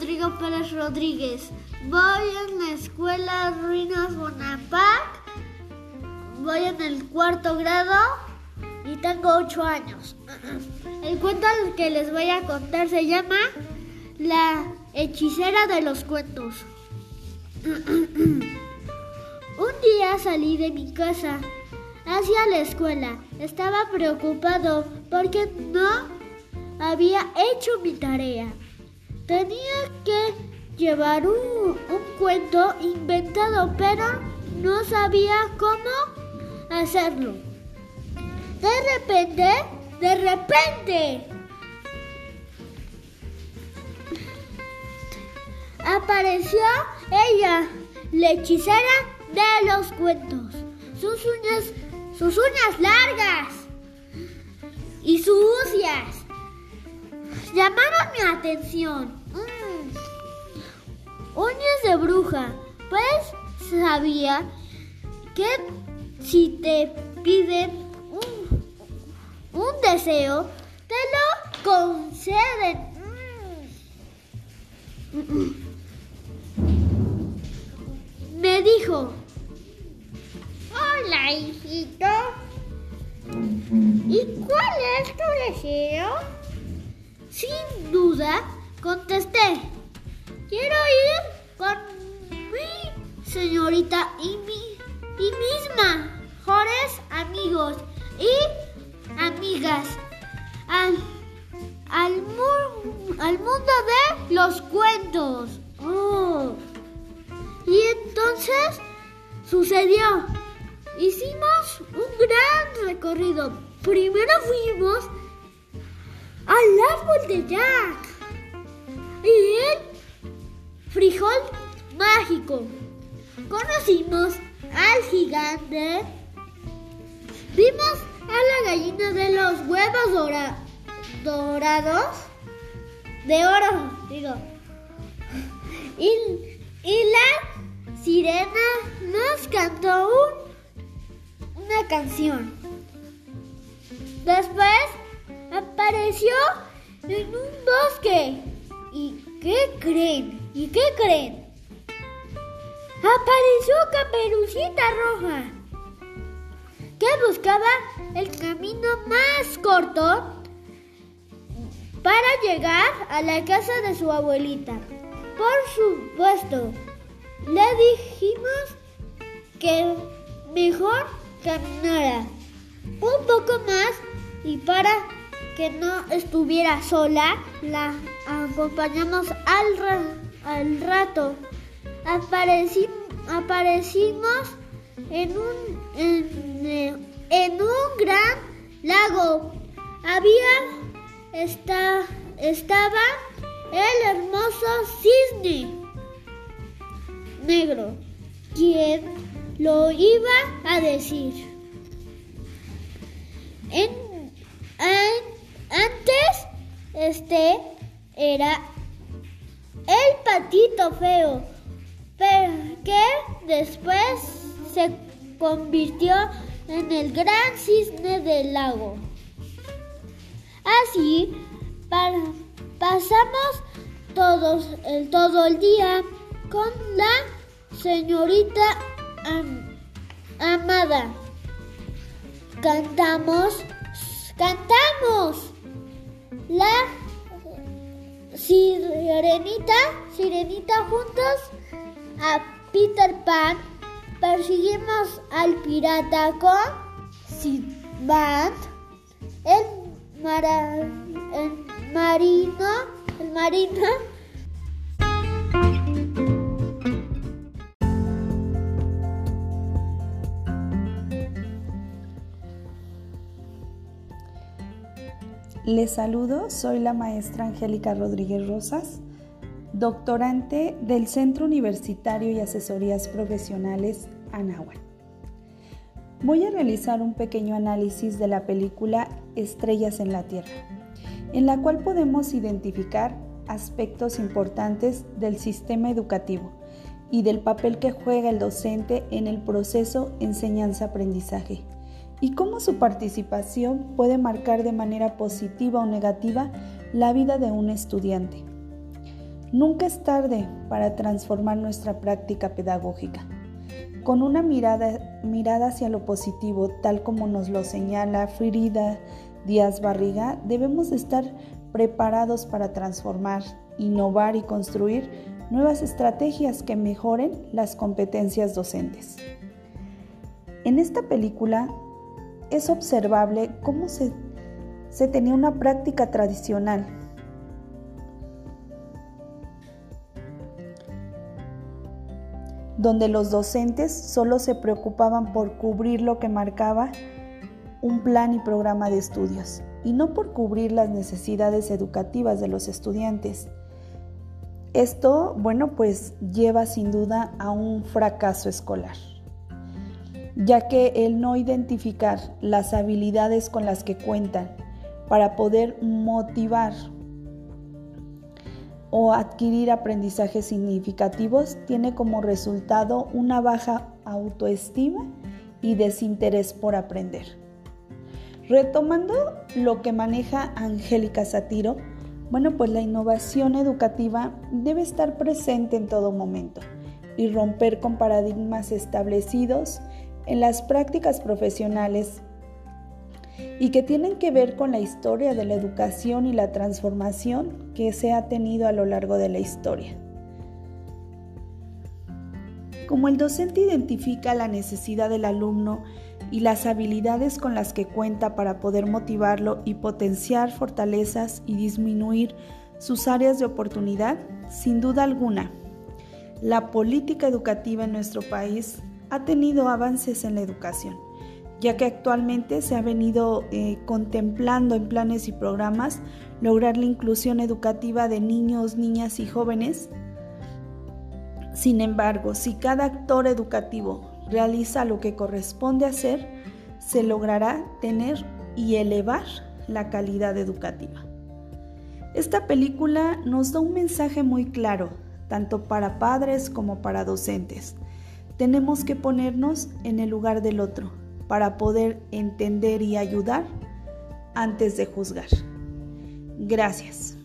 Rodrigo Pérez Rodríguez. Voy en la escuela Ruinas Bonapac. Voy en el cuarto grado y tengo ocho años. El cuento que les voy a contar se llama La hechicera de los cuentos. Un día salí de mi casa hacia la escuela. Estaba preocupado porque no había hecho mi tarea. Tenía que llevar un, cuento inventado, pero no sabía cómo hacerlo. De repente, de repente, apareció ella, la hechicera de los cuentos. Sus uñas, sus uñas largas y sucias llamaron mi atención. Bruja, pues sabía que si te piden un, deseo, te lo conceden. Me dijo, hola hijito, ¿y cuál es tu deseo? Sin duda, contesté. Señorita y mi y mis mejores amigos y amigas al, al, al mundo de los cuentos. Oh. Y entonces sucedió. Hicimos un gran recorrido. Primero fuimos al árbol de Jack y el frijol mágico. Conocimos al gigante. Vimos a la gallina de los huevos dorados. De oro, digo. Y, y la sirena nos cantó un, una canción. Después apareció en un bosque. ¿Y qué creen? ¿Y qué creen? Apareció Caperucita Roja, que buscaba el camino más corto para llegar a la casa de su abuelita. Por supuesto, le dijimos que mejor caminara un poco más y para que no estuviera sola, la acompañamos al, al rato. Aparecimos en un, en, un gran lago. Había esta, estaba el hermoso cisne negro. quien lo iba a decir? En, en antes, este era el patito feo, pero que después se convirtió en el gran cisne del lago. Así pasamos todos el, todo el día con la señorita amada. Cantamos, cantamos la sirenita, sirenita juntos a Peter Pan perseguimos al pirata con Sinbad, el, el marino, el marino. Les saludo, soy la maestra Angélica Rodríguez Rosas, doctorante del Centro Universitario y Asesorías Profesionales Anahuan. Voy a realizar un pequeño análisis de la película Estrellas en la Tierra, en la cual podemos identificar aspectos importantes del sistema educativo y del papel que juega el docente en el proceso enseñanza-aprendizaje y cómo su participación puede marcar de manera positiva o negativa la vida de un estudiante. Nunca es tarde para transformar nuestra práctica pedagógica. Con una mirada, mirada hacia lo positivo, tal como nos lo señala Frida Díaz Barriga, debemos estar preparados para transformar, innovar y construir nuevas estrategias que mejoren las competencias docentes. En esta película es observable cómo se, se tenía una práctica tradicional donde los docentes solo se preocupaban por cubrir lo que marcaba un plan y programa de estudios, y no por cubrir las necesidades educativas de los estudiantes. Esto, bueno, pues lleva sin duda a un fracaso escolar, ya que el no identificar las habilidades con las que cuentan para poder motivar o adquirir aprendizajes significativos tiene como resultado una baja autoestima y desinterés por aprender. Retomando lo que maneja Angélica Satiro, bueno, pues la innovación educativa debe estar presente en todo momento y romper con paradigmas establecidos en las prácticas profesionales y que tienen que ver con la historia de la educación y la transformación que se ha tenido a lo largo de la historia. Como el docente identifica la necesidad del alumno y las habilidades con las que cuenta para poder motivarlo y potenciar fortalezas y disminuir sus áreas de oportunidad, sin duda alguna, la política educativa en nuestro país ha tenido avances en la educación ya que actualmente se ha venido eh, contemplando en planes y programas lograr la inclusión educativa de niños, niñas y jóvenes. Sin embargo, si cada actor educativo realiza lo que corresponde hacer, se logrará tener y elevar la calidad educativa. Esta película nos da un mensaje muy claro, tanto para padres como para docentes. Tenemos que ponernos en el lugar del otro para poder entender y ayudar antes de juzgar. Gracias.